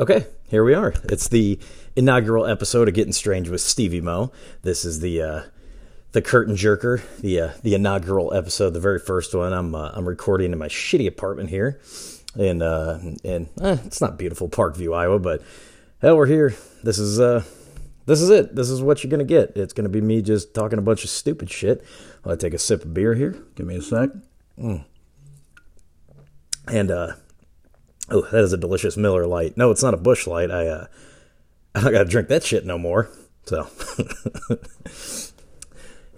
Okay, here we are. It's the inaugural episode of Getting Strange with Stevie Mo. This is the uh, the curtain jerker, the uh, the inaugural episode, the very first one. I'm uh, I'm recording in my shitty apartment here, in uh, in eh, it's not beautiful Parkview, Iowa, but hell, we're here. This is uh this is it. This is what you're gonna get. It's gonna be me just talking a bunch of stupid shit. I'll take a sip of beer here. Give me a sec. Mm. And uh, oh, that is a delicious Miller Lite. No, it's not a Busch Light. I uh, I don't gotta drink that shit no more. So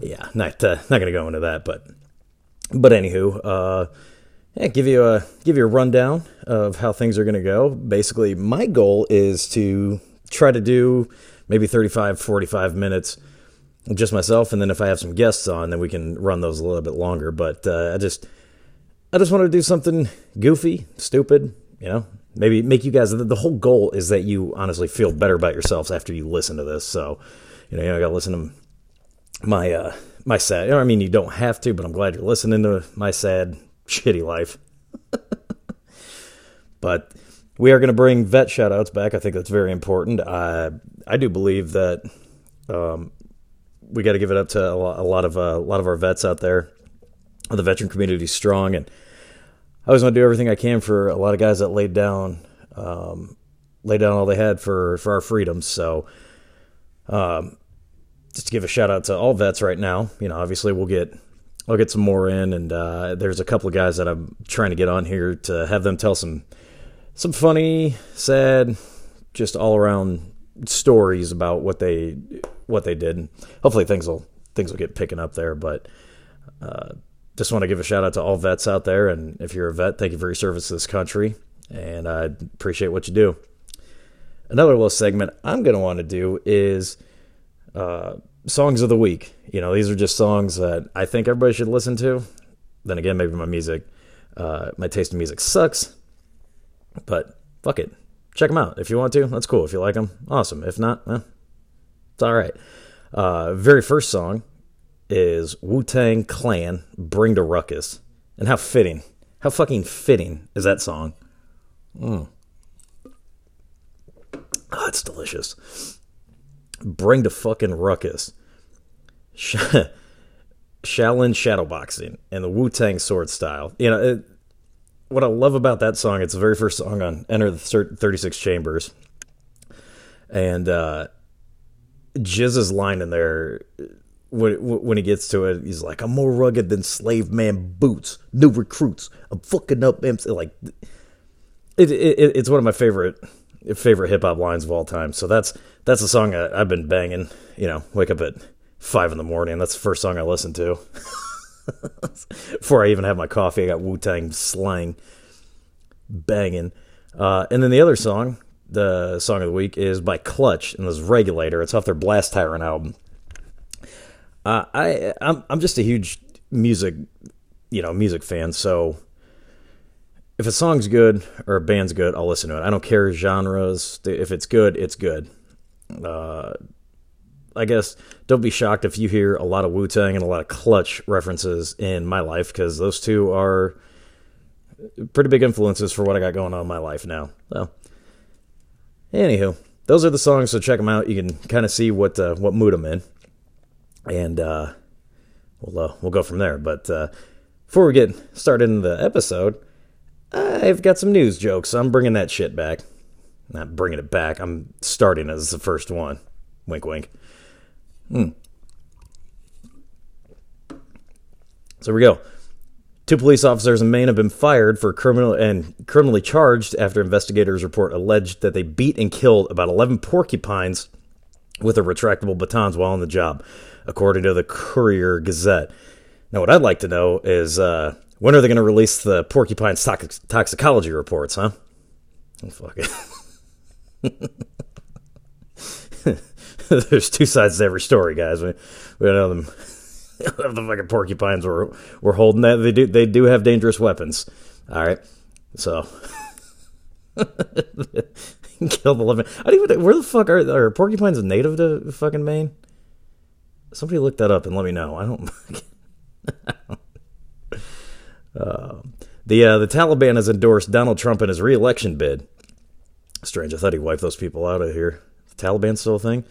yeah, not uh, not gonna go into that, but but anywho, uh, yeah, give you a give you a rundown of how things are gonna go. Basically, my goal is to try to do maybe 35, 45 minutes just myself, and then if I have some guests on, then we can run those a little bit longer. But uh, I just I just wanted to do something goofy, stupid, you know, maybe make you guys. The whole goal is that you honestly feel better about yourselves after you listen to this. So, you know, you got to listen to my uh, my sad. Know, I mean, you don't have to, but I'm glad you're listening to my sad, shitty life. but we are going to bring vet shoutouts back. I think that's very important. I I do believe that um, we got to give it up to a lot, a lot of uh, a lot of our vets out there. The veteran community is strong and I always want to do everything I can for a lot of guys that laid down, um, laid down all they had for for our freedoms. So, um, just to give a shout out to all vets right now. You know, obviously we'll get I'll get some more in, and uh, there's a couple of guys that I'm trying to get on here to have them tell some some funny, sad, just all around stories about what they what they did. Hopefully things will things will get picking up there, but. Uh, just want to give a shout out to all vets out there. And if you're a vet, thank you for your service to this country. And I appreciate what you do. Another little segment I'm going to want to do is uh, songs of the week. You know, these are just songs that I think everybody should listen to. Then again, maybe my music, uh, my taste in music sucks. But fuck it. Check them out. If you want to, that's cool. If you like them, awesome. If not, eh, it's all right. Uh, very first song is Wu Tang Clan Bring the Ruckus. And how fitting. How fucking fitting is that song? Mm. Oh, it's delicious. Bring the fucking ruckus. Shaolin shadowboxing and the Wu Tang sword style. You know, it, what I love about that song, it's the very first song on Enter the 36 Chambers. And uh, GZA's line in there when when he gets to it, he's like, "I'm more rugged than slave man boots. New recruits. I'm fucking up MC." Like, it, it, it's one of my favorite favorite hip hop lines of all time. So that's that's a song I, have been banging. You know, wake up at five in the morning. That's the first song I listen to before I even have my coffee. I got Wu Tang slang banging, uh, and then the other song, the song of the week, is by Clutch and this Regulator. It's off their Blast Tyrant album. Uh, I I'm I'm just a huge music, you know, music fan. So if a song's good or a band's good, I'll listen to it. I don't care genres. If it's good, it's good. Uh, I guess don't be shocked if you hear a lot of Wu Tang and a lot of Clutch references in my life because those two are pretty big influences for what I got going on in my life now. So, anywho, those are the songs. So check them out. You can kind of see what uh, what mood I'm in and uh, we'll uh, we'll go from there. But uh, before we get started in the episode, I've got some news jokes. I'm bringing that shit back. Not bringing it back. I'm starting as the first one. Wink, wink. Hmm. So here we go. Two police officers in Maine have been fired for criminal and criminally charged after investigators report alleged that they beat and killed about 11 porcupines with a retractable batons while on the job according to the Courier Gazette. Now, what I'd like to know is uh, when are they going to release the porcupine tox- toxicology reports, huh? Oh, fuck it. There's two sides to every story, guys. We, we don't know them. the fucking porcupines were were holding that. They do they do have dangerous weapons. All right, so killed eleven. I don't even. Where the fuck are, are porcupines native to fucking Maine? Somebody look that up and let me know. I don't. uh, the uh, the Taliban has endorsed Donald Trump in his reelection bid. Strange. I thought he wiped those people out of here. The Taliban still a thing?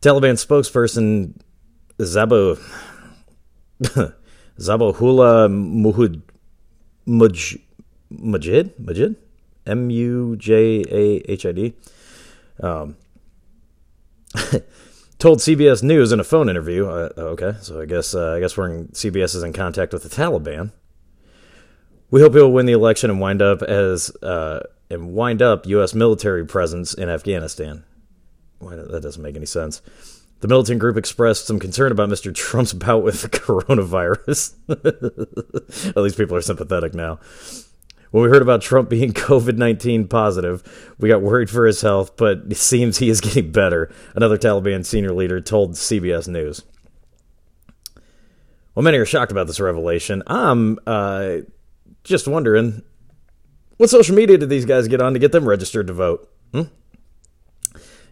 Taliban spokesperson Zabo Zabihullah Mujid Majid Majid M U J A H I D um, told CBS News in a phone interview. Uh, okay, so I guess uh, I guess we're in, CBS is in contact with the Taliban. We hope he'll win the election and wind up as uh, and wind up U.S. military presence in Afghanistan. That doesn't make any sense. The militant group expressed some concern about Mr. Trump's bout with the coronavirus. At least people are sympathetic now. When we heard about Trump being COVID 19 positive, we got worried for his health, but it seems he is getting better, another Taliban senior leader told CBS News. Well, many are shocked about this revelation. I'm uh, just wondering what social media did these guys get on to get them registered to vote? Hmm?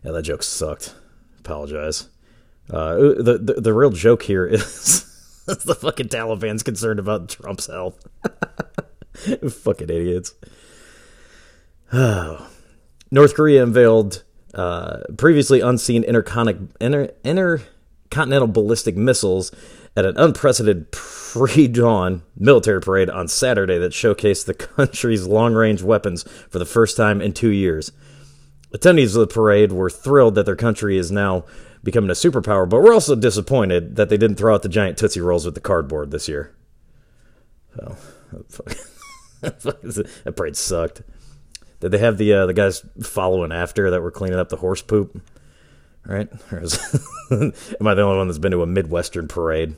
Yeah, that joke sucked. Apologize. Uh, the, the the real joke here is the fucking Taliban's concerned about Trump's health. fucking idiots. Oh. North Korea unveiled uh, previously unseen inter, intercontinental ballistic missiles at an unprecedented pre-dawn military parade on Saturday that showcased the country's long-range weapons for the first time in two years. Attendees of the parade were thrilled that their country is now becoming a superpower, but we're also disappointed that they didn't throw out the giant Tootsie Rolls with the cardboard this year. So, that parade sucked. Did they have the uh, the guys following after that were cleaning up the horse poop? Right? Is, am I the only one that's been to a Midwestern parade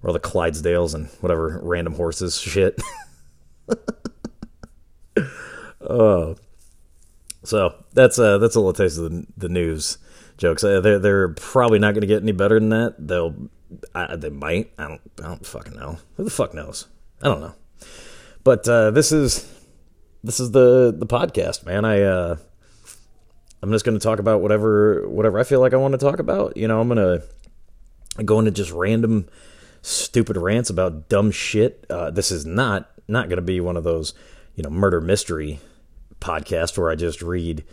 where all the Clydesdales and whatever random horses shit? oh, so that's uh, that's a little taste of the, the news jokes. Uh, they're they're probably not going to get any better than that. They'll uh, they might. I don't I don't fucking know. Who the fuck knows? I don't know. But uh, this is this is the the podcast, man. I uh, I'm just going to talk about whatever whatever I feel like I want to talk about. You know, I'm going to go into just random stupid rants about dumb shit. Uh, this is not not going to be one of those you know murder mystery podcasts where I just read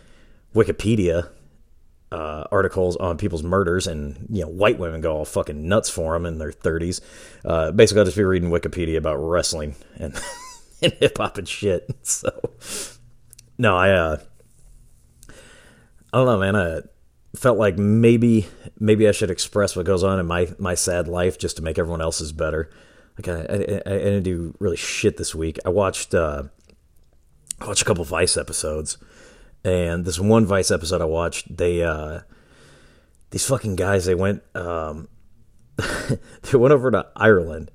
Wikipedia uh, articles on people's murders, and you know, white women go all fucking nuts for them in their thirties. Uh, basically, I'll just be reading Wikipedia about wrestling and, and hip hop and shit. So, no, I, uh, I don't know, man. I felt like maybe, maybe I should express what goes on in my my sad life just to make everyone else's better. Like I, I, I didn't do really shit this week. I watched, uh, I watched a couple Vice episodes and this one Vice episode I watched, they uh, these fucking guys they went um, they went over to Ireland,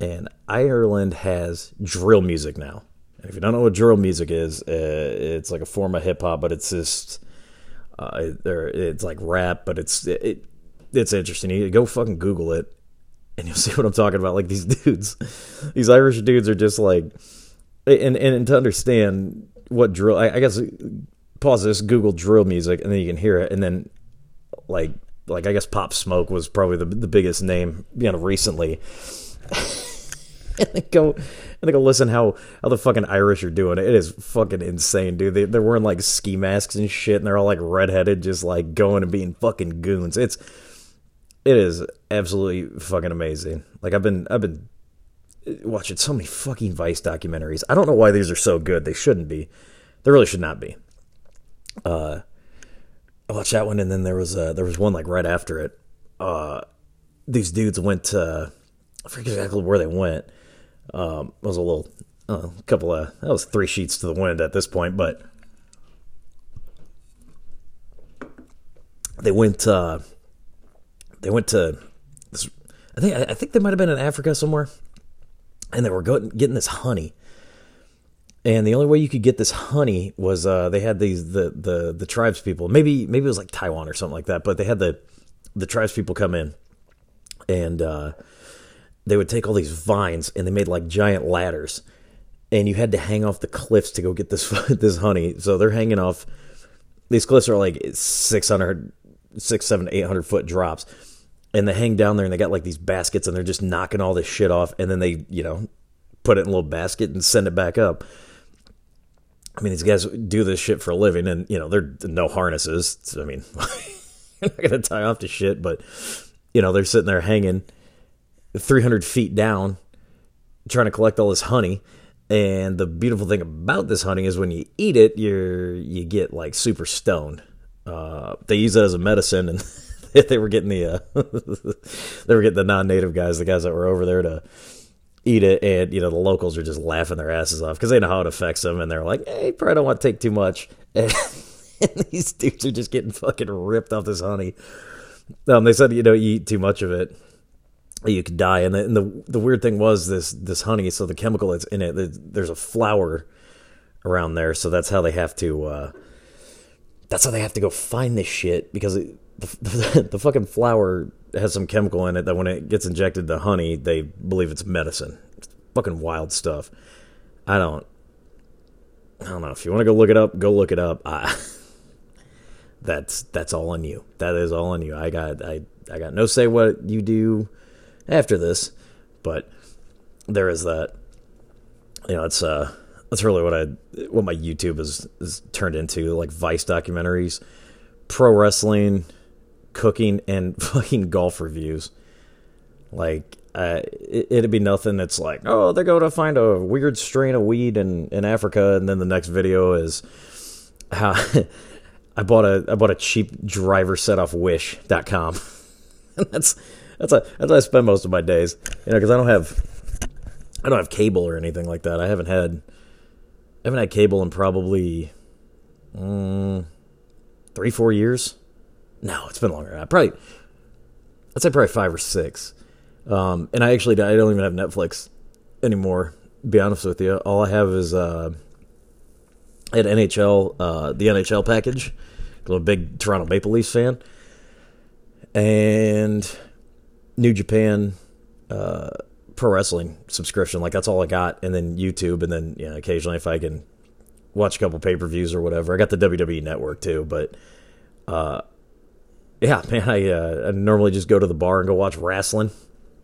and Ireland has drill music now. And if you don't know what drill music is, uh, it's like a form of hip hop, but it's just uh, it's like rap, but it's it, it's interesting. You go fucking Google it, and you'll see what I'm talking about. Like these dudes, these Irish dudes are just like, and and to understand what drill, I, I guess pause this, Google drill music, and then you can hear it. And then, like, like I guess Pop Smoke was probably the the biggest name, you know, recently. and they go and they go listen how how the fucking Irish are doing it. It is fucking insane, dude. They they're wearing like ski masks and shit, and they're all like redheaded, just like going and being fucking goons. It's it is absolutely fucking amazing. Like I've been I've been watching so many fucking Vice documentaries. I don't know why these are so good. They shouldn't be. They really should not be. Uh, I watched that one, and then there was uh, there was one like right after it. Uh, these dudes went to I forget exactly where they went. Um, was a little a uh, couple of that was three sheets to the wind at this point, but they went uh, they went to this, I think I think they might have been in Africa somewhere, and they were going, getting this honey and the only way you could get this honey was uh, they had these the the the tribes people. Maybe maybe it was like Taiwan or something like that. But they had the the tribes people come in, and uh, they would take all these vines and they made like giant ladders, and you had to hang off the cliffs to go get this this honey. So they're hanging off. These cliffs are like 600, 6, 7, 800 foot drops. And they hang down there and they got like these baskets and they're just knocking all this shit off. And then they, you know, put it in a little basket and send it back up I mean, these guys do this shit for a living, and you know, they're no harnesses. I mean, you're not gonna tie off to shit, but you know, they're sitting there hanging 300 feet down, trying to collect all this honey. And the beautiful thing about this honey is when you eat it, you're you get like super stoned. Uh, they use it as a medicine, and they were getting the uh, they were getting the non-native guys, the guys that were over there to eat it, and you know the locals are just laughing their asses off because they know how it affects them, and they're like, "Hey, probably don't want to take too much." And, and these dudes are just getting fucking ripped off this honey. Um, they said you know you eat too much of it, you could die. And the, and the the weird thing was this this honey. So the chemical that's in it, there's a flower around there, so that's how they have to. Uh, that's how they have to go find this shit because it, the, the, the fucking flower has some chemical in it that when it gets injected to honey, they believe it's medicine. It's fucking wild stuff. I don't. I don't know if you want to go look it up. Go look it up. I, that's that's all on you. That is all on you. I got I I got no say what you do after this, but there is that. You know, it's uh that's really what I what my YouTube is is turned into, like Vice documentaries, pro wrestling, cooking, and fucking golf reviews. Like uh, it, it'd be nothing. It's like, oh, they're going to find a weird strain of weed in in Africa, and then the next video is how I bought a I bought a cheap driver set off Wish.com. that's that's a, that's how I spend most of my days. You know, because I don't have I don't have cable or anything like that. I haven't had I haven't had cable in probably um, three four years. No, it's been longer. I probably I'd say probably five or six. Um, and I actually I don't even have Netflix anymore. be honest with you, all I have is uh, at NHL uh, the NHL package. I'm a big Toronto Maple Leafs fan, and New Japan uh, Pro Wrestling subscription. Like that's all I got, and then YouTube, and then you know, occasionally if I can watch a couple pay per views or whatever. I got the WWE Network too, but uh, yeah, man, I, uh, I normally just go to the bar and go watch wrestling.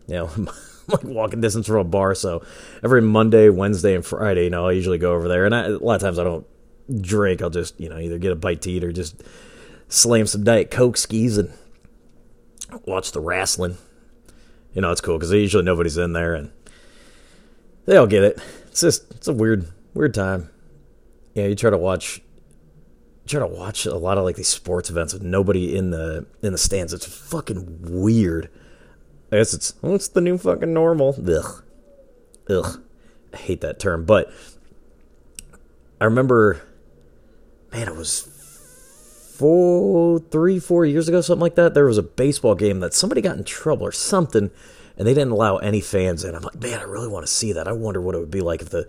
You know, like walking distance from a bar, so every Monday, Wednesday, and Friday, you know, I usually go over there, and I, a lot of times I don't drink. I'll just you know either get a bite to eat or just slam some diet coke skis and watch the wrestling you know, it's cool because usually nobody's in there and they all get it. It's just it's a weird weird time. Yeah, you try to watch try to watch a lot of like these sports events with nobody in the in the stands. It's fucking weird. I guess it's what's the new fucking normal. Ugh. Ugh. I hate that term. But I remember man, it was four, three, four years ago, something like that, there was a baseball game that somebody got in trouble or something, and they didn't allow any fans in. I'm like, man, I really want to see that. I wonder what it would be like if the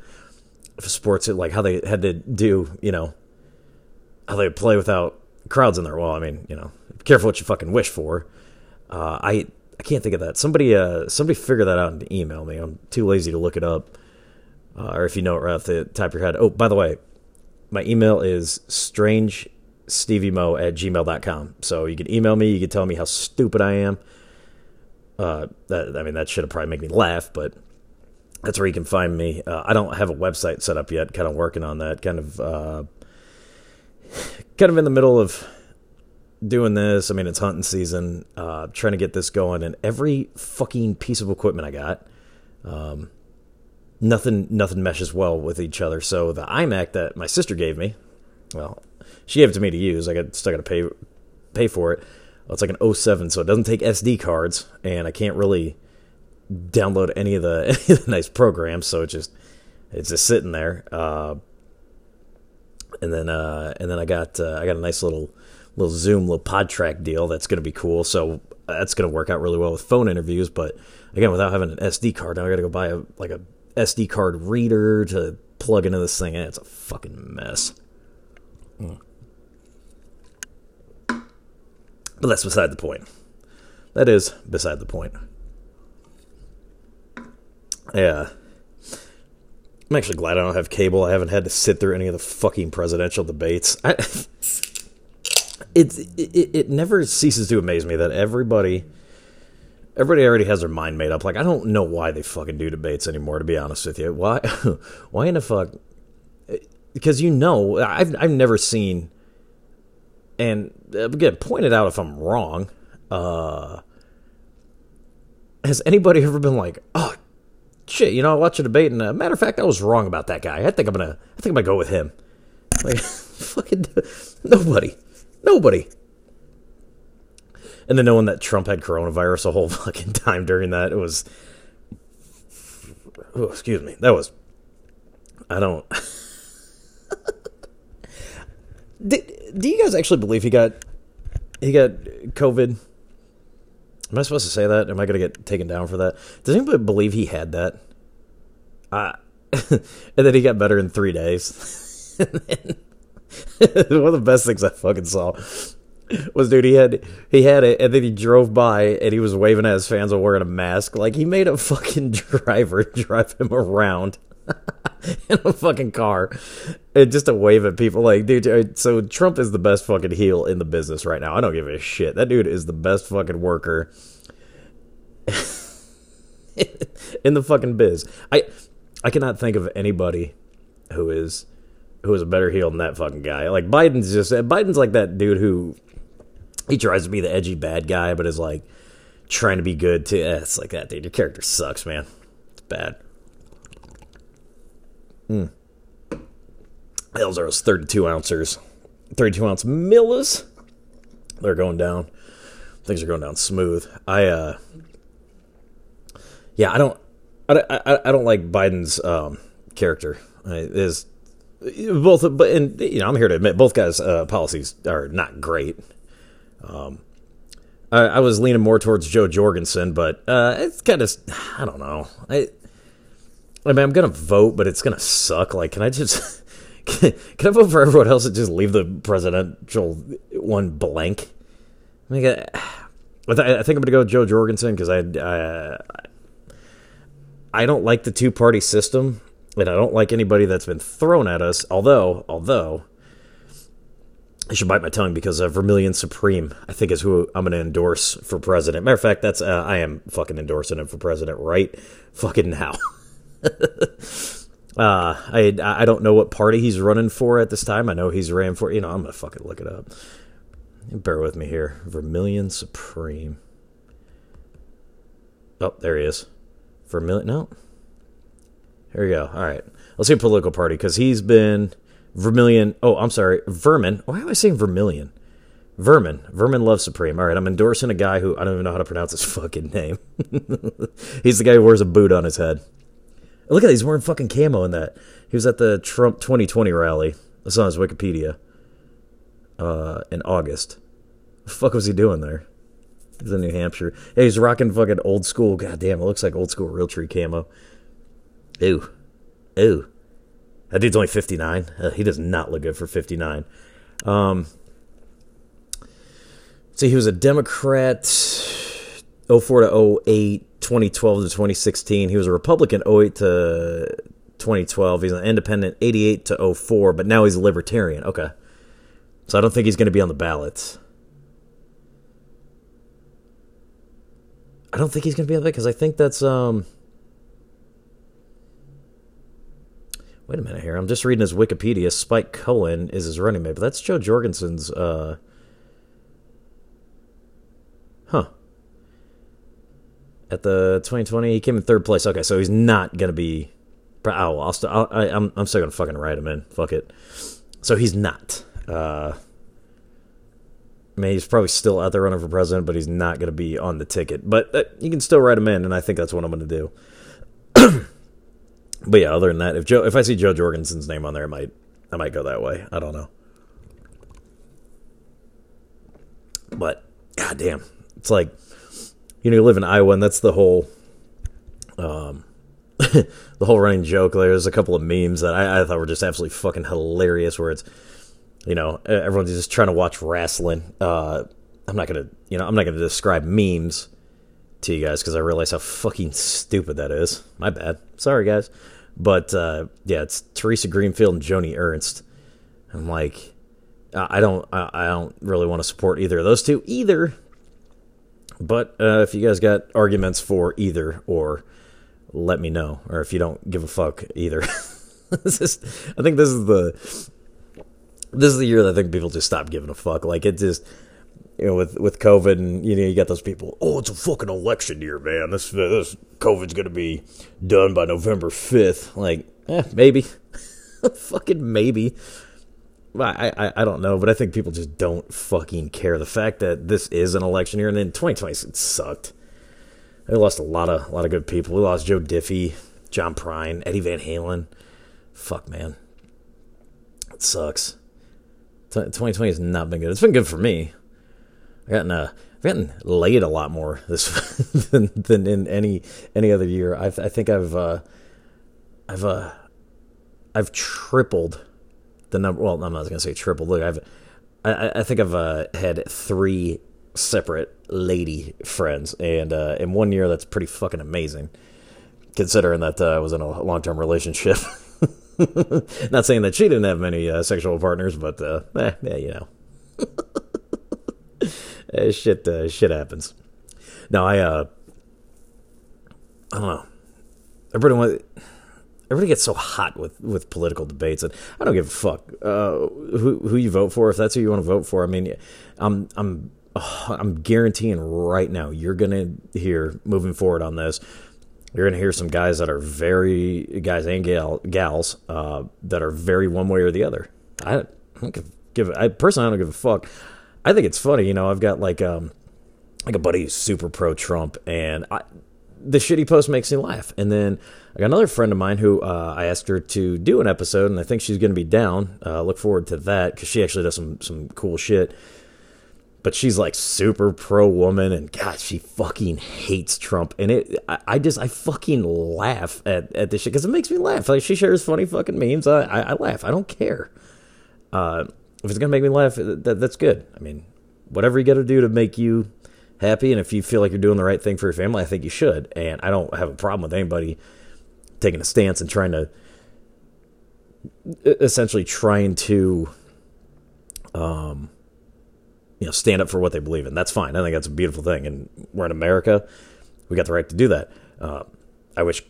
if sports like how they had to do, you know, how they play without crowds in there. Well, I mean, you know, careful what you fucking wish for. Uh, I I can't think of that. Somebody uh somebody figure that out and email me. I'm too lazy to look it up. Uh, or if you know it right off the top of your head. Oh, by the way, my email is strange steviemo at gmail.com. So you can email me, you can tell me how stupid I am. Uh, that, I mean, that should have probably made me laugh, but that's where you can find me. Uh, I don't have a website set up yet, kind of working on that, kind of, uh, kind of in the middle of doing this. I mean, it's hunting season, uh, trying to get this going, and every fucking piece of equipment I got, um, nothing, nothing meshes well with each other. So the iMac that my sister gave me, well, she gave it to me to use. I got still got to pay pay for it. It's like an 07, so it doesn't take SD cards, and I can't really download any of the, any of the nice programs. So it just it's just sitting there. Uh, and then uh, and then I got uh, I got a nice little little Zoom little PodTrak deal that's going to be cool. So that's going to work out really well with phone interviews. But again, without having an SD card, now I got to go buy a like a SD card reader to plug into this thing, it's a fucking mess. Mm. But that's beside the point. That is beside the point. Yeah. I'm actually glad I don't have cable. I haven't had to sit through any of the fucking presidential debates. I, it, it it never ceases to amaze me that everybody everybody already has their mind made up. Like I don't know why they fucking do debates anymore. To be honest with you, why why in the fuck because you know I've I've never seen, and again, point it out if I'm wrong. Uh, has anybody ever been like, oh shit, you know, I watched a debate, and uh, matter of fact, I was wrong about that guy. I think I'm gonna, I think I'm gonna go with him. Like, fucking nobody, nobody. And then knowing that Trump had coronavirus a whole fucking time during that, it was, oh, excuse me, that was, I don't. do, do you guys actually believe he got, he got COVID? Am I supposed to say that? Am I going to get taken down for that? Does anybody believe he had that? Uh, and then he got better in three days. One of the best things I fucking saw was dude he had he had it and then he drove by and he was waving at his fans while wearing a mask like he made a fucking driver drive him around in a fucking car and just to wave at people like dude so trump is the best fucking heel in the business right now i don't give a shit that dude is the best fucking worker in the fucking biz i i cannot think of anybody who is who is a better heel than that fucking guy like biden's just biden's like that dude who he tries to be the edgy bad guy, but is like trying to be good too. Eh, it's like that, dude. Your character sucks, man. It's bad. Hmm. Those are those 32 ounces. 32 ounce millis. They're going down. Things are going down smooth. I, uh, yeah, I don't, I, I, I don't like Biden's um, character. Is both, but and you know, I'm here to admit both guys' uh, policies are not great. Um, I, I, was leaning more towards Jo Jorgensen, but uh, it's kind of I don't know. I I mean I'm gonna vote, but it's gonna suck. Like, can I just can, can I vote for everyone else and just leave the presidential one blank? I, mean, I, I think I'm gonna go with Jo Jorgensen because I, I I don't like the two party system, and I don't like anybody that's been thrown at us. Although, although I should bite my tongue because uh, Vermilion Supreme, I think, is who I'm going to endorse for president. Matter of fact, that's uh, I am fucking endorsing him for president right fucking now. uh, I I don't know what party he's running for at this time. I know he's ran for. You know, I'm gonna fucking look it up. Bear with me here. Vermilion Supreme. Oh, there he is. Vermilion. No. Here we go. All right. Let's see a political party because he's been Vermilion. Oh, I'm sorry. Vermin. Why am I saying Vermilion? Vermin. Vermin Love Supreme. All right, I'm endorsing a guy who I don't even know how to pronounce his fucking name. he's the guy who wears a boot on his head. Look at that. He's wearing fucking camo in that. He was at the Trump 2020 rally. That's on his Wikipedia. Uh, in August. The fuck was he doing there? He's in New Hampshire. Yeah, he's rocking fucking old school. God damn, it looks like old school Realtree camo. Ew. Ew. That dude's only 59. Uh, he does not look good for 59. Um, see, he was a Democrat 04 to 08, 2012 to 2016. He was a Republican 08 to 2012. He's an independent 88 to 04, but now he's a libertarian. Okay. So I don't think he's going to be on the ballot. I don't think he's going to be on that because I think that's um Wait a minute here. I'm just reading his Wikipedia. Spike Cohen is his running mate, but that's Jo Jorgensen's. Uh... Huh. At the 2020, he came in third place. Okay, so he's not gonna be. Oh, I'll st- I'll, I, am I'm still gonna fucking write him in. Fuck it. So he's not. Uh, I mean, he's probably still out there running for president, but he's not to be on the ticket. But uh, you can still write him in, and I think that's what I'm to do. But yeah, other than that, if Jo, if I see Jo Jorgensen's name on there, I might, I might go that way. I don't know. But goddamn, it's like you know, you live in Iowa, and that's the whole, um, the whole running joke. There's a couple of memes that I, I thought were just absolutely fucking hilarious, where it's, you know, everyone's just trying to watch wrestling. Uh, I'm not gonna, you know, I'm not gonna describe memes to you guys because I realize how fucking stupid that is. My bad. Sorry, guys. But uh, yeah, it's Theresa Greenfield and Joni Ernst. I'm like, I don't, I don't really want to support either of those two either. But uh, if you guys got arguments for either, or let me know, or if you don't give a fuck either. I think this is the this is the year that I think people just stop giving a fuck. Like it just you know, with with COVID and you know, you got those people. Oh, it's a fucking election year, man. This this COVID's gonna be done by November fifth. Like, eh, maybe, fucking maybe. I, I I don't know, but I think people just don't fucking care. The fact that this is an election year, and then 2020 it sucked. We lost a lot of a lot of good people. We lost Joe Diffie, John Prine, Eddie Van Halen. Fuck, man, it sucks. 2020 has not been good. It's been good for me. I've gotten uh, I've gotten laid a lot more this than, than in any any other year. I've, I think I've uh, I've uh, I've tripled the number. Well, I'm not going to say triple. Look, I've I, I think I've uh, had three separate lady friends, and uh, in one year, that's pretty fucking amazing, considering that uh, I was in a long term relationship. Not saying that she didn't have many uh, sexual partners, but uh, eh, yeah, you know, eh, shit, uh, shit happens. Now I, uh, I don't know. Everybody, everybody gets so hot with, with political debates, and I don't give a fuck uh, who who you vote for. If that's who you want to vote for, I mean, I'm I'm oh, I'm guaranteeing right now you're gonna hear moving forward on this you're to hear some guys that are very guys and gal, gals uh, that are very one way or the other. I don't give, give I personally I don't give a fuck. I think it's funny, you know. I've got like um like a buddy who's super pro Trump, and I, the shitty post makes me laugh. And then I got another friend of mine who uh, I asked her to do an episode, and I think she's going to be down. Uh, look forward to that because she actually does some some cool shit. But she's like super pro woman and god she fucking hates trump. And it i, I just i fucking laugh at, at this shit because it makes me laugh. Like she shares funny fucking memes. I, I, I laugh. I don't care. Uh, if it's gonna make me laugh that, that's good. I mean whatever you gotta do to make you happy and if you feel like you're doing the right thing for your family i think you should. And i don't have a problem with anybody taking a stance and trying to essentially trying to um you know stand up for what they believe in. That's fine. I think that's a beautiful thing, and we're in America. We got the right to do that. Uh, I wish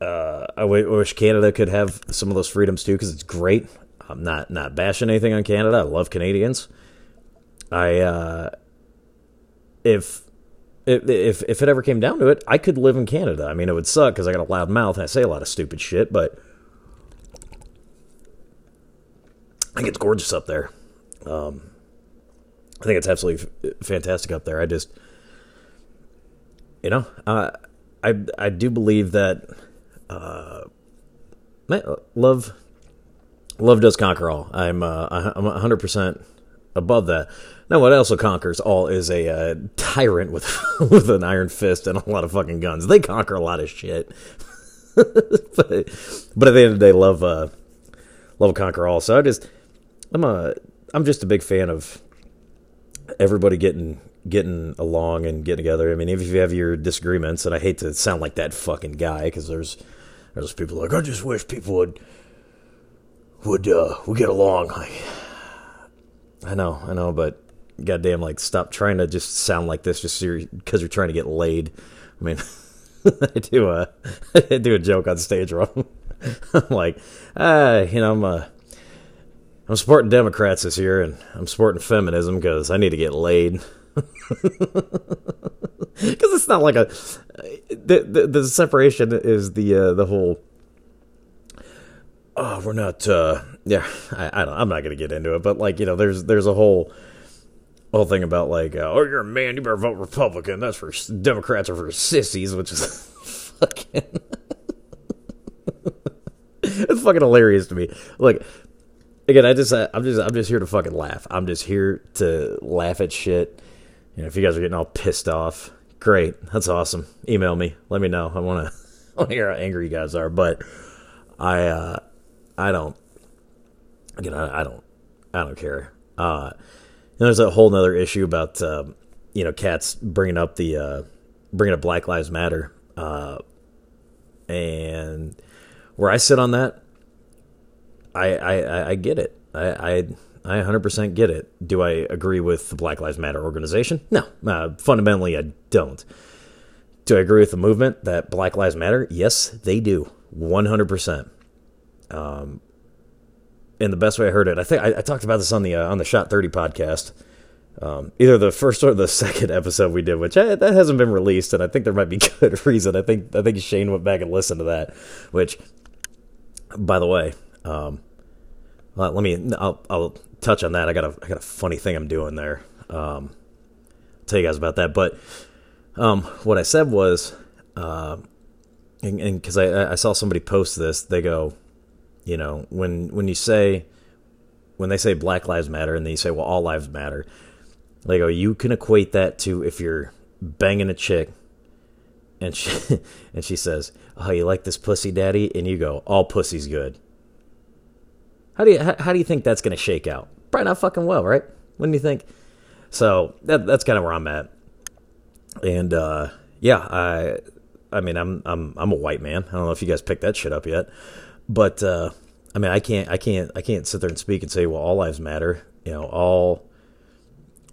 uh, I wish Canada could have some of those freedoms too, because it's great. I'm not not bashing anything on Canada. I love Canadians. I uh, if if if it ever came down to it, I could live in Canada. I mean, it would suck because I got a loud mouth and I say a lot of stupid shit, but I think it's gorgeous up there. Um, I think it's absolutely fantastic up there. I just, you know, uh, I I do believe that uh, love love does conquer all. I'm uh, I'm 100 percent above that. Now, what also conquers all is a uh, tyrant with with an iron fist and a lot of fucking guns. They conquer a lot of shit. but, but at the end of the day, love uh, love conquer all. So I just I'm a I'm just a big fan of everybody getting getting along and getting together. I mean, if you have your disagreements, and I hate to sound like that fucking guy because there's there's people like I just wish people would would uh would get along. Like, I know, I know, but goddamn, like stop trying to just sound like this just because you're trying to get laid. I mean, I do a I do a joke on stage wrong. I'm like, ah, you know, I'm a I'm supporting Democrats this year, and I'm supporting feminism because I need to get laid. Because it's not like a the, the, the separation is the uh, the whole. Oh, we're not. Uh, yeah, I, I don't. I'm not going to get into it, but like you know, there's there's a whole whole thing about like, uh, oh, you're a man, you better vote Republican. That's for Democrats are for sissies, which is fucking. it's fucking hilarious to me. Like again, I just I'm just I'm just here to fucking laugh. I'm just here to laugh at shit. You know, if you guys are getting all pissed off, great, that's awesome. Email me, let me know. I want to I want to hear how angry you guys are. But I uh, I don't again I, I don't I don't care. Uh, there's a whole other issue about uh, you know cats bringing up the uh, bringing up Black Lives Matter, uh, and where I sit on that I, I, I get it. I, I, I 100% get it. Do I agree with the Black Lives Matter organization? No. Uh, fundamentally, I don't. Do I agree with the movement that Black Lives Matter? Yes, they do. 100%. Um, and the best way I heard it, I think I, I talked about this on the uh, on the Shot Thirty podcast. Um, either the first or the second episode we did, which I, that hasn't been released, and I think there might be good reason. I think I think Shane went back and listened to that. Which, by the way, um, let me I'll, I'll touch on that. I got a I got a funny thing I'm doing there. Um, I'll tell you guys about that. But um, what I said was, uh, and because I I saw somebody post this, they go, you know, when when you say when they say Black Lives Matter and then you say, well, all lives matter they go, you can equate that to if you're banging a chick and she and she says, "Oh, you like this pussy, daddy?" and you go, "All pussy's good." How do you how, how do you think that's going to shake out? Probably not fucking well, right? Do you think? So that that's kind of where I'm at. And uh, yeah, I I mean I'm I'm I'm a white man. I don't know if you guys picked that shit up yet, but uh, I mean I can't I can't I can't sit there and speak and say well all lives matter. You know all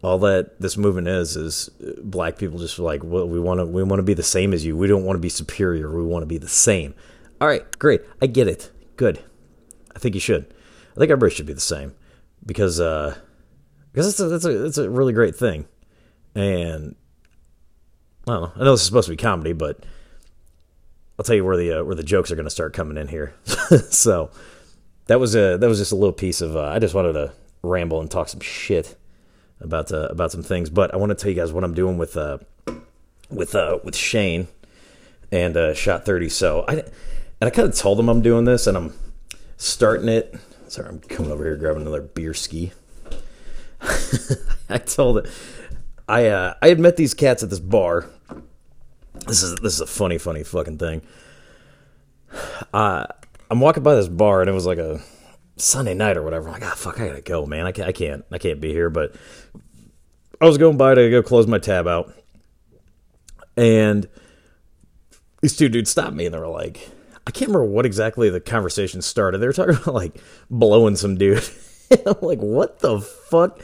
all that this movement is is black people just like well, we want to we want to be the same as you. We don't want to be superior. We want to be the same. All right, great. I get it. Good. I think you should. I think everybody should be the same because uh because it's a it's a it's a really great thing. And I don't know. I know this is supposed to be comedy, but I'll tell you where the uh, where the jokes are going to start coming in here. so that was a that was just a little piece of uh, I just wanted to ramble and talk some shit about uh, about some things. But I want to tell you guys what I'm doing with uh, with uh, with Shane and uh, Shot Thirty. So I and I kind of told him I'm doing this, and I'm starting it. Sorry, I'm coming over here grabbing another beer ski. I told it. I uh, I had met these cats at this bar. This is this is a funny, funny fucking thing. Uh, I'm walking by this bar, and it was like a Sunday night or whatever. I'm like, ah, oh, fuck, I gotta go, man. I can't, I can't, I can't be here. But I was going by to go close my tab out, and these two dudes stopped me, and they were like, I can't remember what exactly the conversation started. They were talking about like blowing some dude. I'm like, what the fuck?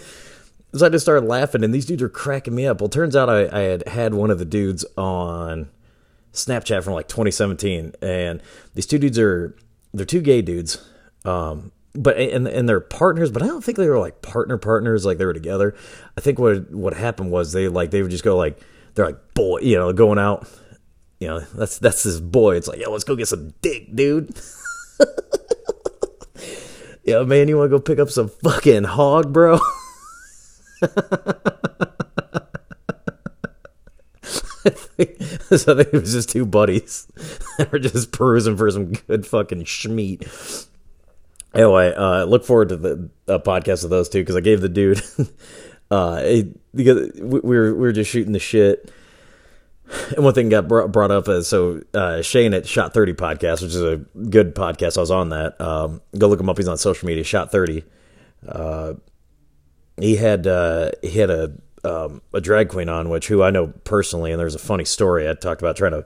So I just started laughing, and these dudes are cracking me up. Well, turns out I, I had had one of the dudes on Snapchat from like 2017, and these two dudes are they're two gay dudes. Um, but and and they're partners, but I don't think they were like partner partners, like they were together. I think what what happened was they like they would just go like they're like boy, you know, going out. You know, that's that's this boy. It's like, yo, let's go get some dick, dude. yeah, man, you want to go pick up some fucking hog, bro? So I think it was just two buddies. they were just perusing for some good fucking schmeat anyway, uh, look forward to the uh, podcast of those two because I gave the dude, uh, because we were we were just shooting the shit. And one thing got brought up as so uh, Shane at Shot Thirty podcast, which is a good podcast. I was on that. Um, go look him up. He's on social media. Shot Thirty. Uh, he had uh, he had a um, a drag queen on, which who I know personally, and there's a funny story. I talked about trying to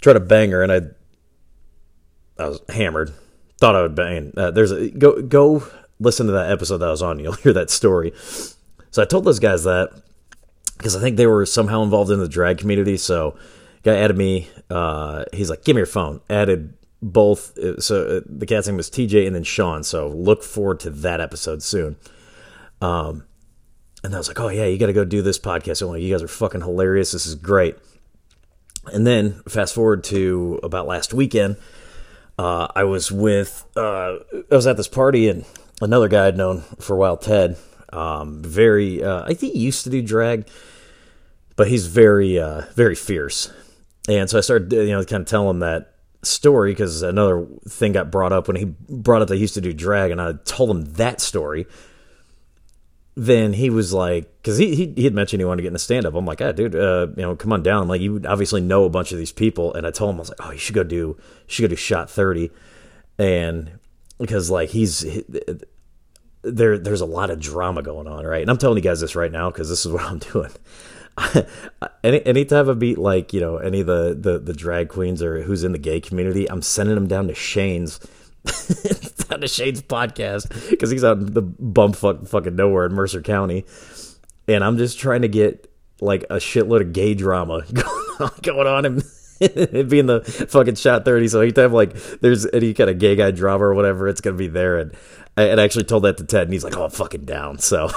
try to bang her, and I I was hammered thought I would bang. Uh, there's a go go listen to that episode that I was on. You'll hear that story. So I told those guys that because I think they were somehow involved in the drag community. So guy added me. Uh, he's like, "Give me your phone." Added both. Uh, so uh, the cat's name was TJ and then Sean. So look forward to that episode soon. Um, and I was like, "Oh yeah, you got to go do this podcast." I'm like, "You guys are fucking hilarious. This is great." And then fast forward to about last weekend uh, I was with, uh, I was at this party and another guy I'd known for a while, Ted, um, very, uh, I think he used to do drag, but he's very, uh, very fierce. And so I started, you know, kind of telling him that story because another thing got brought up when he brought up that he used to do drag, and I told him that story then he was like, because he, he, he had mentioned he wanted to get in the stand up. I'm like, ah, dude, uh, you know, come on down. Like, you obviously know a bunch of these people, and I told him I was like, oh, you should go do, you should go do shot thirty, and because like he's he, there, there's a lot of drama going on, right? And I'm telling you guys this right now because this is what I'm doing. any anytime I beat like you know any of the, the the drag queens or who's in the gay community, I'm sending them down to Shane's down to Shane's podcast because he's out in the bumfuck fucking nowhere in Mercer County, and I'm just trying to get like a shitload of gay drama going on, going on in, it being the fucking shot 30 so anytime like there's any kind of gay guy drama or whatever it's gonna be there. And I, and I actually told that to Ted and he's like oh I'm fucking down. So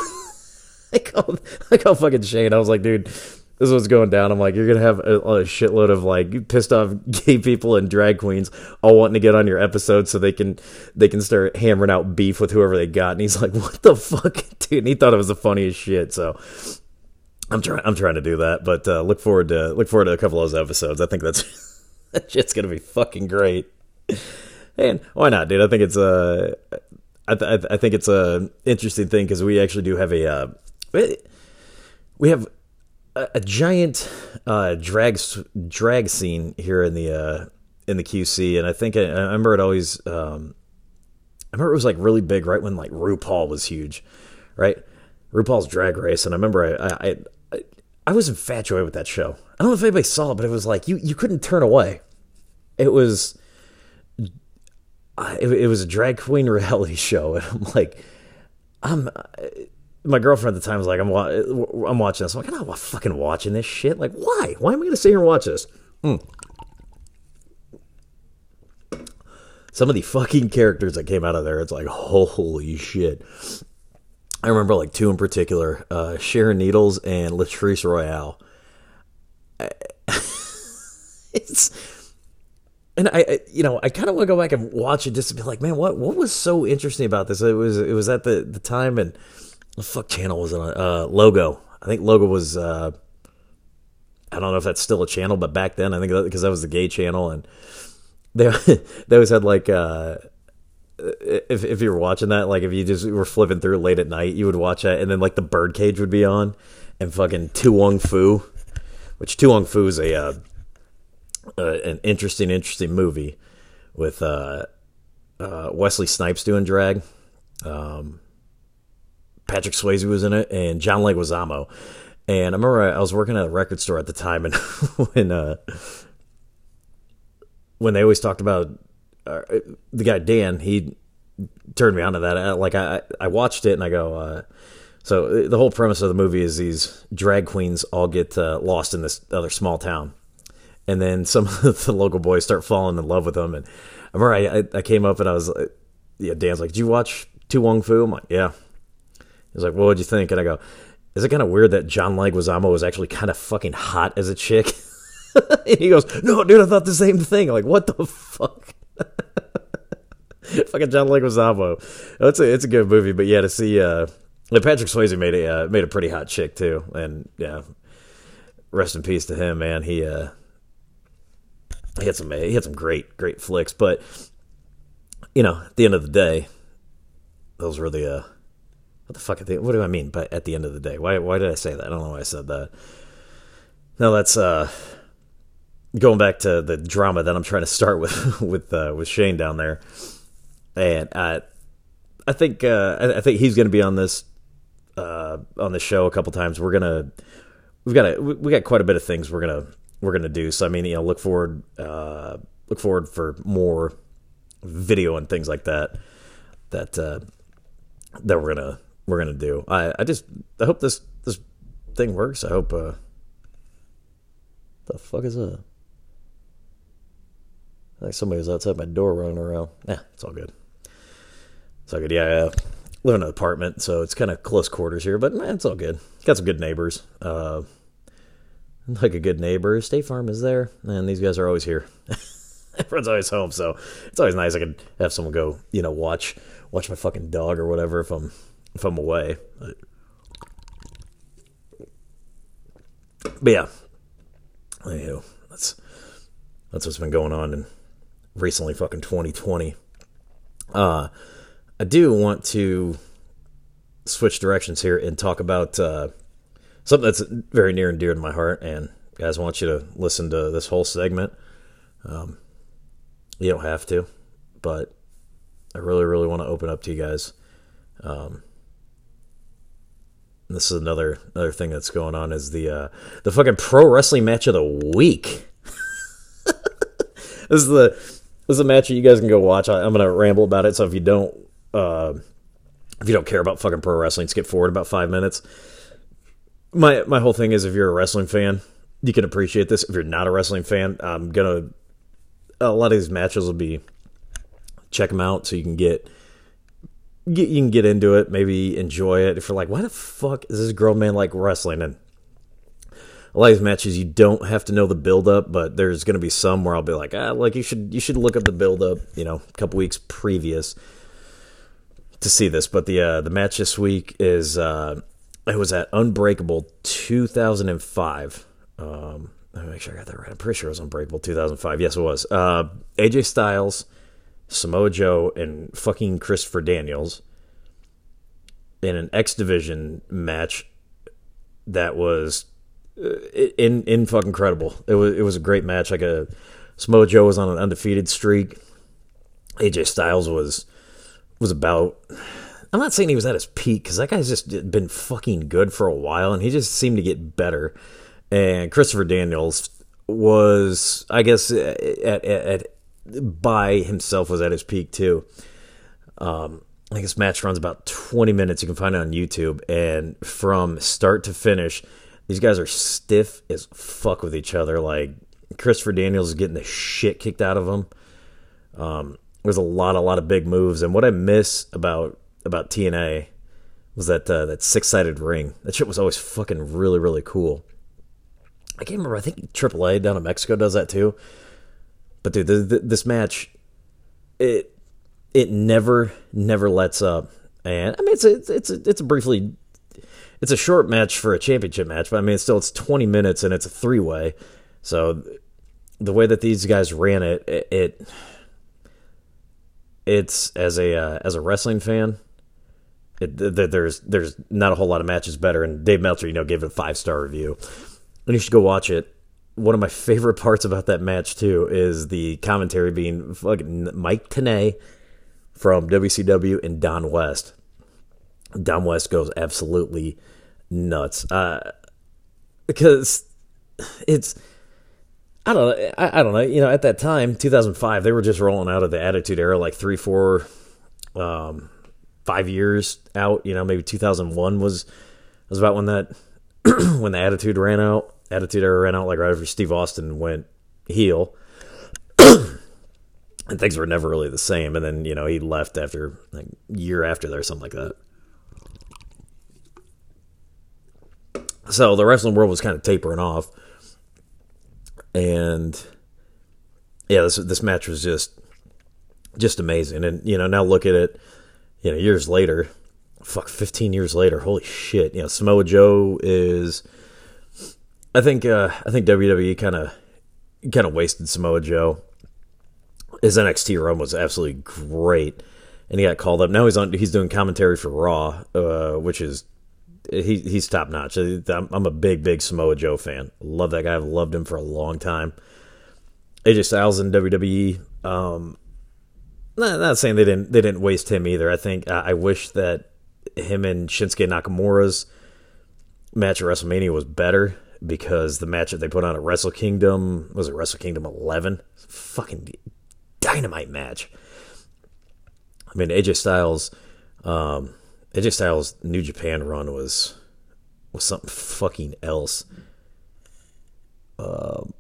I called I called fucking Shane. I was like dude this is what's going down I'm like you're gonna have a, a shitload of like pissed off gay people and drag queens all wanting to get on your episode so they can they can start hammering out beef with whoever they got and he's like what the fuck dude and he thought it was the funniest shit so I'm trying. I'm trying to do that, but uh, look forward to look forward to a couple of those episodes. I think that's that shit's gonna be fucking great. And why not, dude? I think it's a. I, th- I think it's a interesting thing because we actually do have a. Uh, we have a, giant uh, drag drag scene here in the uh, in the QC, and I think I, I remember it always. Um, I remember it was like really big right when like RuPaul was huge, right? RuPaul's Drag Race, and I remember I, I I was infatuated with that show. I don't know if anybody saw it, but it was like you you couldn't turn away. It was it was a drag queen reality show, and I'm like, I'm. My girlfriend at the time was like, I'm I'm watching this. I'm like, I'm not fucking watching this shit. Like, why? Why am I going to sit here and watch this? Mm. Some of the fucking characters that came out of there, it's like, holy shit. I remember like two in particular, uh, Sharon Needles and Latrice Royale. it's and I, I, you know, I kind of want to go back and watch it just to be like, man, what what was so interesting about this? It was it was at the the time and the fuck channel was on uh, Logo. I think Logo was. Uh, I don't know if that's still a channel, but back then I think because that was the gay channel and they they always had like. Uh, if if you were watching that, like if you just were flipping through late at night, you would watch that, and then like the birdcage would be on, and fucking To Wong Foo, which To Wong Foo is a uh, uh, an interesting, interesting movie with uh, uh, Wesley Snipes doing drag. Um, Patrick Swayze was in it, and John Leguizamo. And I remember I was working at a record store at the time, and when uh, when they always talked about uh, the guy Dan, he turned me on to that. Like I, I watched it and I go, uh, so the whole premise of the movie is these drag queens all get uh, lost in this other small town, and then some of the local boys start falling in love with them. And I remember I, I, came up and I was, yeah, Dan's like, "Did you watch To Wong Foo?" I'm like, "Yeah." He's like, "Well, what'd you think?" And I go, "Is it kind of weird that John Leguizamo was actually kind of fucking hot as a chick?" and he goes, "No, dude, I thought the same thing." I'm like, what the fuck? Fucking John Leguizamo. It's a it's a good movie, but yeah, to see uh, Patrick Swayze made a uh, made a pretty hot chick too, and yeah, rest in peace to him, man. He uh, he had some he had some great great flicks, but you know, at the end of the day, those were the uh, what the fuck? They, what do I mean? But at the end of the day, why why did I say that? I don't know why I said that. No, that's uh going back to the drama that I'm trying to start with with uh, with Shane down there, and I I think uh, I, I think he's going to be on this uh, on the show a couple times. We're gonna we've got a, we got quite a bit of things we're gonna we're gonna do. So I mean, you know, look forward uh, look forward for more video and things like that that uh, that we're gonna we're gonna do. I I just I hope this this thing works. I hope. Uh, the fuck is that? I think somebody was outside my door running around. Yeah, it's all good. It's all good. Yeah, I live in an apartment, so it's kind of close quarters here, but man, it's all good. Got some good neighbors. Uh, like a good neighbor. State Farm is there, and these guys are always here. Everyone's always home, so it's always nice. I can have someone go, you know, watch watch my fucking dog or whatever if I'm if I'm away. But, yeah, anywho, that's that's what's been going on, in recently fucking 2020. Uh, I do want to switch directions here and talk about uh, something that's very near and dear to my heart. And guys, I want you to listen to this whole segment. Um, you don't have to, but I really, really want to open up to you guys. Um, this is another another thing that's going on is the uh, the fucking pro wrestling match of the week. this is the this is a match that you guys can go watch. I, am gonna ramble about it, so if you don't, uh, if you don't care about fucking pro wrestling, skip forward about five minutes. My my whole thing is if you're a wrestling fan, you can appreciate this. If you're not a wrestling fan, I'm gonna a lot of these matches will be check them out so you can get get you can get into it, maybe enjoy it. If you're like, why the fuck is this girl man like wrestling? And a lot of these matches you don't have to know the build up, but there's gonna be some where I'll be like, ah, like you should you should look up the build up, you know, a couple weeks previous to see this. But the uh, the match this week is uh, it was at Unbreakable 2005. Um, let me make sure I got that right. I'm pretty sure it was Unbreakable 2005. Yes, it was. Uh, AJ Styles Samoa Joe and fucking Christopher Daniels in an X Division match that was uh, in in fucking incredible. It was it was a great match. Like a Samoa Joe was on an undefeated streak. AJ Styles was was about. I'm not saying he was at his peak because that guy's just been fucking good for a while, and he just seemed to get better. And Christopher Daniels was, I guess, at, at, at by himself was at his peak too. Um, I think this match runs about 20 minutes. You can find it on YouTube. And from start to finish, these guys are stiff as fuck with each other. Like Christopher Daniels is getting the shit kicked out of him. Um, there's a lot, a lot of big moves. And what I miss about about TNA was that uh, that six sided ring. That shit was always fucking really, really cool. I can't remember. I think AAA down in Mexico does that too. But dude, the, the, this match, it it never never lets up. And I mean, it's a it's a, it's a briefly, it's a short match for a championship match, but I mean, it's still it's twenty minutes and it's a three way. So the way that these guys ran it, it, it it's as a uh, as a wrestling fan, it, there's there's not a whole lot of matches better. And Dave Meltzer, you know, gave it a five star review, and you should go watch it one of my favorite parts about that match too is the commentary being fucking Mike Tenay from WCW and Don West. Don West goes absolutely nuts uh, because it's I don't know I, I, don't know you know at that time 2005 they were just rolling out of the Attitude Era like three four um, five years out you know maybe 2001 was was about when that when the Attitude ran out Attitude Era ran out like right after Steve Austin went heel. and things were never really the same. And then, you know, he left after like year after there, something like that. So the wrestling world was kind of tapering off. And yeah, this this match was just just amazing. And you know, now look at it, you know, years later, fuck 15 years later, holy shit. You know, Samoa Joe is I think uh, I think WWE kind of kind of wasted Samoa Joe. His NXT run was absolutely great, and he got called up. Now he's on. He's doing commentary for Raw, uh, which is he he's top notch. I'm, I'm, a big big Samoa Joe fan. Love that guy. I've loved him for a long time. AJ Styles in WWE. Um, not, not saying they didn't they didn't waste him either. I think I wish that him and Shinsuke Nakamura's match at WrestleMania was better because the match that they put on at Wrestle Kingdom was it Wrestle Kingdom 11? Fucking dynamite match. I mean, AJ Styles, um, AJ Styles New Japan run was was something fucking else. Um,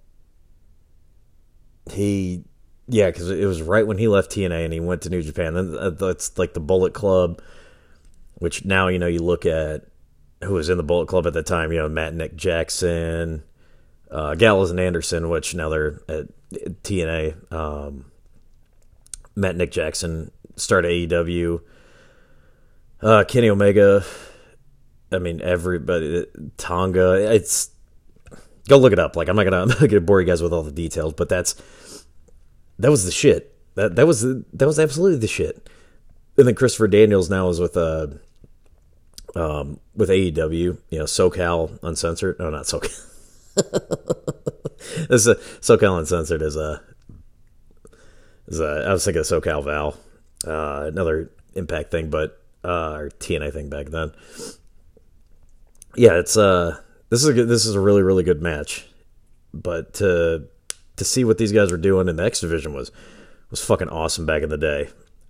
he, yeah, because it was right when he left TNA and he went to New Japan. Then that's like the Bullet Club, which now you know you look at who was in the Bullet Club at the time, you know, Matt Nick Jackson, uh, Gallows and Anderson, which now they're at TNA. Um, Matt Nick Jackson started AEW. Uh, Kenny Omega. I mean, everybody. Tonga. It's go look it up. Like I'm not gonna, I'm not gonna bore you guys with all the details, but that's that was the shit. That that was that was absolutely the shit. And then Christopher Daniels now is with uh um, with AEW, you know, SoCal Uncensored. No, not SoCal. this is a, SoCal Uncensored is a is a. I was thinking of SoCal Val, uh, another Impact thing, but uh, or TNA thing back then. Yeah, it's uh, this is a good, this is a really really good match, but to to see what these guys were doing in the X division was was fucking awesome back in the day.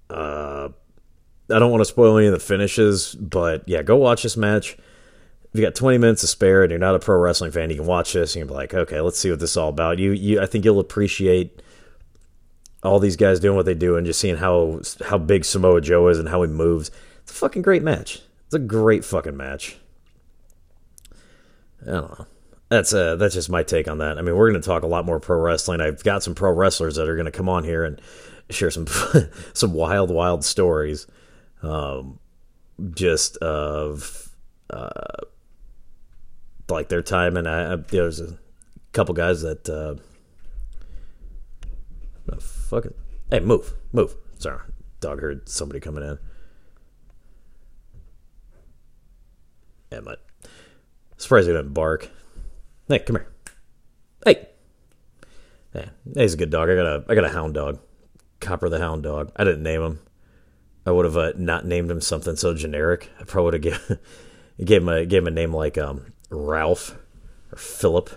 Uh, I don't want to spoil any of the finishes, but yeah, go watch this match. if you got 20 minutes to spare and you're not a pro wrestling fan, you can watch this and you'll be like, okay, let's see what this is all about. You, you, I think you'll appreciate all these guys doing what they do and just seeing how how big Samoa Joe is and how he moves. It's a fucking great match. It's a great fucking match. I don't know. That's uh that's just my take on that. I mean, we're going to talk a lot more pro wrestling. I've got some pro wrestlers that are going to come on here and share some some wild wild stories um just of uh like their time and I, I there's a couple guys that uh oh, fuck it. Hey, move, move. Sorry, dog heard somebody coming in. Yeah, but surprised he didn't bark. Hey, come here. Hey. Yeah, he's a good dog. I got a I got a hound dog, Copper the hound dog. I didn't name him. I would have uh, not named him something so generic. I probably would have given gave him a gave him a name like um, Ralph or Philip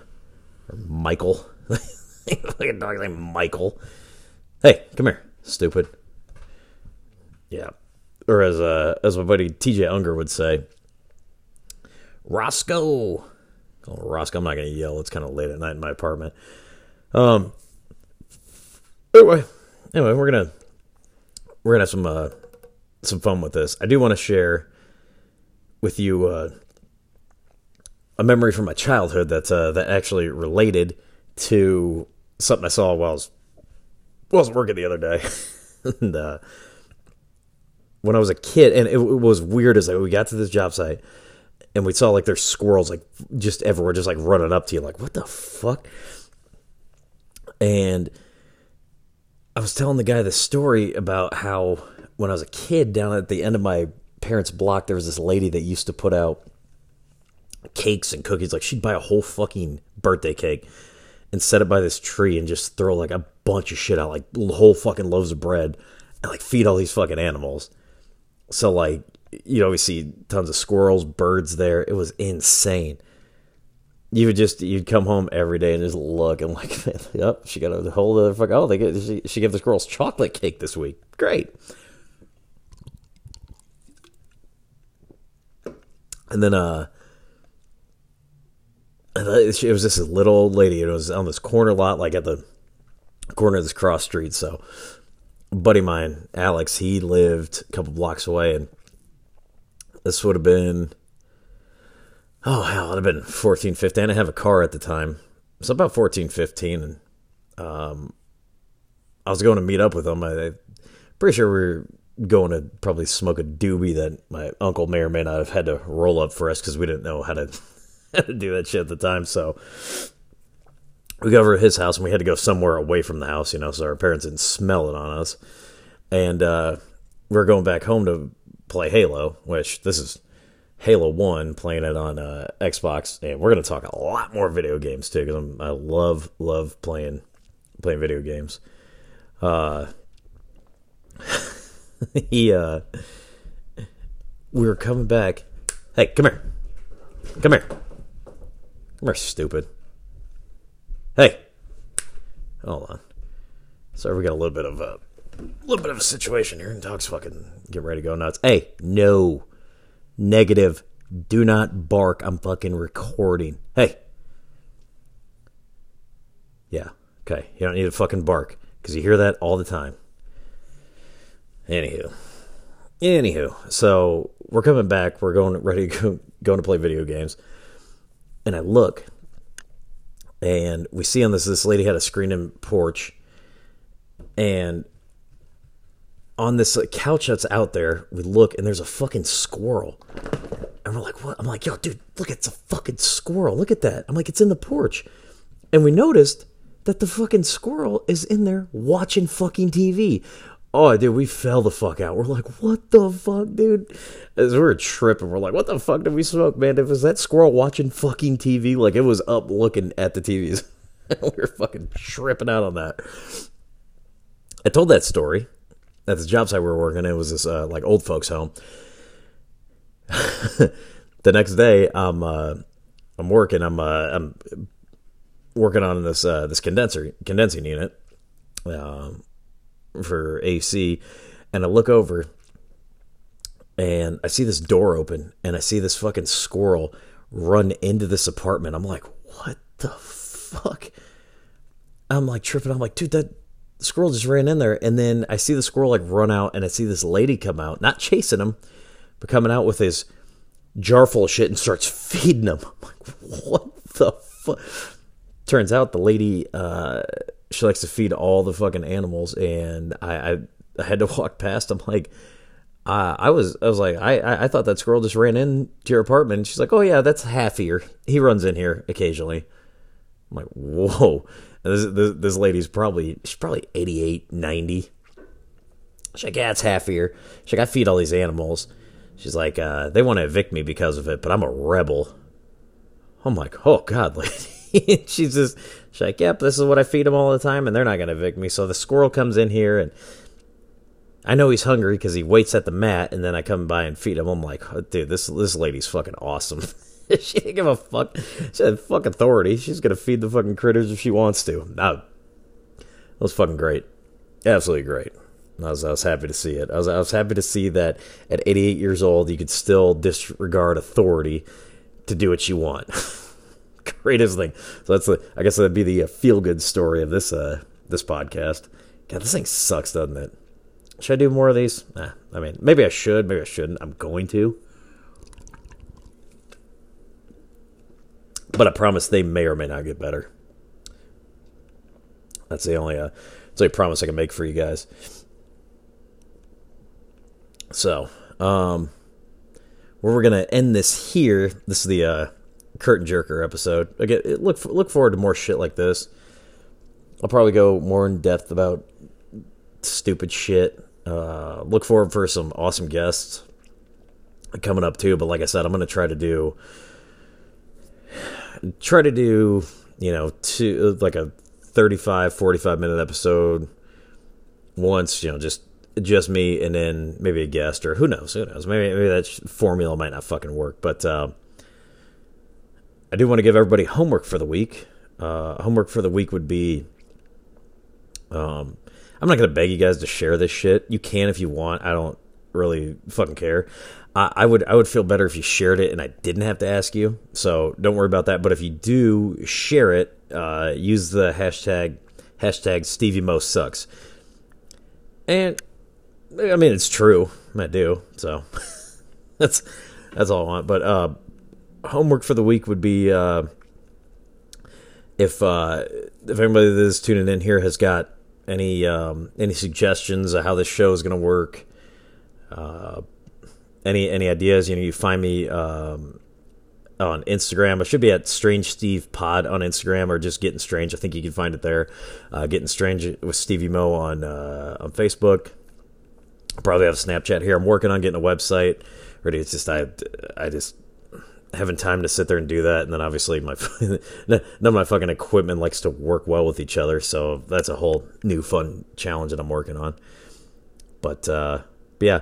or Michael. like a dog named Michael. Hey, come here, stupid. Yeah. Or as uh, as my buddy TJ Unger would say, Roscoe. Oh, Roscoe, I'm not gonna yell. It's kind of late at night in my apartment. Um. Anyway, anyway, we're gonna we're gonna have some uh, some fun with this. I do want to share with you uh, a memory from my childhood that's uh, that actually related to something I saw while I was wasn't working the other day. and, uh, when I was a kid, and it, it was weird as like we got to this job site and we saw like there's squirrels like just everywhere, just like running up to you, like what the fuck? And I was telling the guy the story about how when I was a kid down at the end of my parents' block, there was this lady that used to put out cakes and cookies. Like she'd buy a whole fucking birthday cake and set it by this tree and just throw like a bunch of shit out, like whole fucking loaves of bread, and like feed all these fucking animals. So like you know we see tons of squirrels, birds there. It was insane. You would just you'd come home every day and just look and like, yep, she got a whole other fuck. Oh, they get she, she gave the squirrels chocolate cake this week. Great. And then uh it was this little old lady. It was on this corner lot, like at the corner of this cross street. So, buddy mine, Alex, he lived a couple blocks away, and this would have been, oh hell, it would have been 14, 15. I didn't have a car at the time, so about 14, 15, and um, I was going to meet up with him. I, am pretty sure we were going to probably smoke a doobie that my uncle may or may not have had to roll up for us because we didn't know how to had to do that shit at the time. So we go over to his house and we had to go somewhere away from the house, you know, so our parents didn't smell it on us. And uh, we are going back home to play Halo, which this is Halo 1, playing it on uh, Xbox. And we're going to talk a lot more video games too, because I love, love playing playing video games. Uh, he, uh, we were coming back. Hey, come here. Come here. We're stupid. Hey, hold on. So we got a little bit of a little bit of a situation here, and dog's fucking get ready to go nuts. Hey, no, negative. Do not bark. I'm fucking recording. Hey. Yeah. Okay. You don't need to fucking bark because you hear that all the time. Anywho. Anywho, so we're coming back. We're going ready to go, going to play video games and I look, and we see on this this lady had a screen in porch, and on this couch that's out there, we look and there's a fucking squirrel. And we're like, what? I'm like, yo, dude, look, it's a fucking squirrel. Look at that. I'm like, it's in the porch. And we noticed that the fucking squirrel is in there watching fucking TV. Oh, dude, we fell the fuck out. We're like, what the fuck, dude? As we were tripping, we're like, what the fuck did we smoke, man? If was that squirrel watching fucking TV, like it was up looking at the TVs. we were fucking tripping out on that. I told that story at the job site we were working. It was this uh, like old folks home. the next day, I'm uh, I'm working. I'm uh, I'm working on this uh, this condenser condensing unit. Um, for AC, and I look over and I see this door open and I see this fucking squirrel run into this apartment. I'm like, what the fuck? I'm like tripping. I'm like, dude, that squirrel just ran in there. And then I see the squirrel like run out and I see this lady come out, not chasing him, but coming out with his jar full of shit and starts feeding him. I'm like, what the fuck? Turns out the lady, uh, she likes to feed all the fucking animals. And I, I, I had to walk past. I'm like, uh, I was I was like I I thought that squirrel just ran into your apartment. She's like, oh yeah, that's half here. He runs in here occasionally. I'm like, whoa. This, this, this lady's probably she's probably 88, 90. She's like, yeah, it's half here. She's like, I feed all these animals. She's like, uh, they want to evict me because of it, but I'm a rebel. I'm like, oh god, lady. she's just she's like, yep, this is what I feed them all the time, and they're not gonna evict me. So the squirrel comes in here and I know he's hungry because he waits at the mat, and then I come by and feed him. I'm like, oh, dude, this this lady's fucking awesome. she didn't give a fuck. She had fuck authority. She's gonna feed the fucking critters if she wants to. That was fucking great. Absolutely great. I was, I was happy to see it. I was, I was happy to see that at 88 years old, you could still disregard authority to do what you want. Greatest thing. So that's the, I guess that'd be the uh, feel good story of this, uh, this podcast. God, this thing sucks, doesn't it? Should I do more of these? Nah, I mean, maybe I should, maybe I shouldn't. I'm going to. But I promise they may or may not get better. That's the only uh, that's the only promise I can make for you guys. So, um, where we're gonna end this here. This is the uh, curtain jerker episode. Again, look look forward to more shit like this. I'll probably go more in depth about stupid shit. Uh, look forward for some awesome guests coming up too. But like I said, I'm gonna try to do try to do you know two like a 35 45 minute episode once you know just just me and then maybe a guest or who knows who knows maybe maybe that formula might not fucking work but uh, i do want to give everybody homework for the week uh, homework for the week would be um, i'm not gonna beg you guys to share this shit you can if you want i don't really fucking care I would I would feel better if you shared it and I didn't have to ask you. So don't worry about that. But if you do share it, uh, use the hashtag hashtag Stevie Mo sucks. And I mean it's true. I do. So that's that's all I want. But uh, homework for the week would be uh, if uh, if anybody that is tuning in here has got any um, any suggestions of how this show is going to work. Uh, any any ideas, you know, you find me um, on Instagram. I should be at Strange Steve Pod on Instagram or just Getting Strange. I think you can find it there. Uh, Getting Strange with Stevie Mo on uh, on Facebook. Probably have Snapchat here. I'm working on getting a website. Ready? It's just I I just having time to sit there and do that, and then obviously my none of my fucking equipment likes to work well with each other. So that's a whole new fun challenge that I'm working on. But, uh, but yeah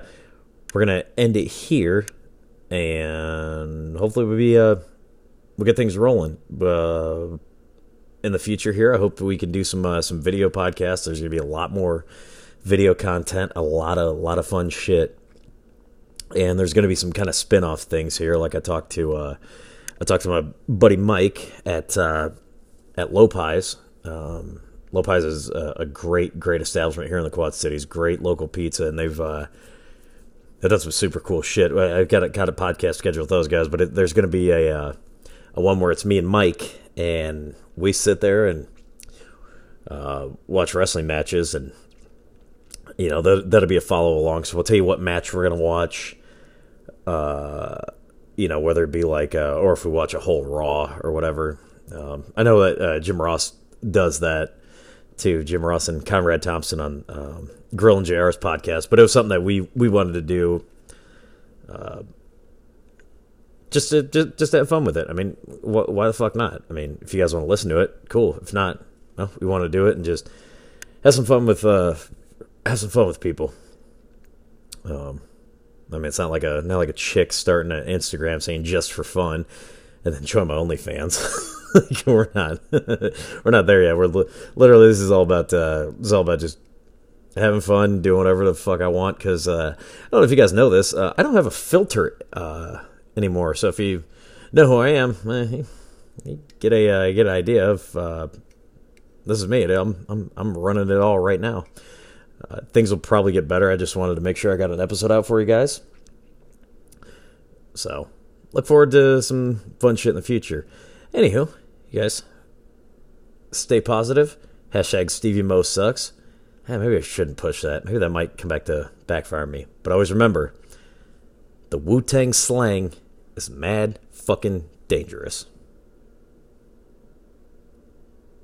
we're gonna end it here, and hopefully we'll be uh we'll get things rolling. Uh, in the future here, I hope we can do some uh, some video podcasts. There's gonna be a lot more video content, a lot of a lot of fun shit, and there's gonna be some kind of spin off things here. Like I talked to uh, I talked to my buddy Mike at uh, at Lopiez. Um, Lopiez is a, a, great, great establishment here in the Quad Cities. Great local pizza, and they've uh, that does some super cool shit. I've got a, got a podcast scheduled with those guys, but it, there's going to be a uh, a one where it's me and Mike, and we sit there and uh, watch wrestling matches, and you know that that'll be a follow along. So we'll tell you what match we're going to watch. Uh, you know whether it be like, uh, or if we watch a whole Raw or whatever. Um, I know that uh, Jim Ross does that too. Jim Ross and Conrad Thompson on um, Grilling JR's podcast, but it was something that we we wanted to do. Uh, just to just, just to have fun with it. I mean, wh- why the fuck not? I mean, if you guys want to listen to it, cool. If not, well, we want to do it and just have some fun with uh, have some fun with people. Um, I mean, it's not like a not like a chick starting an Instagram saying just for fun, and then join my OnlyFans. we're not we're not there yet. We're li- literally this is all about uh, this is all about just having fun, doing whatever the fuck I want. Because uh, I don't know if you guys know this, uh, I don't have a filter uh, anymore. So if you know who I am, eh, you get a uh, get an idea of uh, this is me. I'm I'm I'm running it all right now. Uh, things will probably get better. I just wanted to make sure I got an episode out for you guys. So look forward to some fun shit in the future. Anywho, you guys stay positive. Hashtag Stevie Mo sucks. Eh, maybe I shouldn't push that. Maybe that might come back to backfire me. But always remember, the Wu Tang slang is mad fucking dangerous.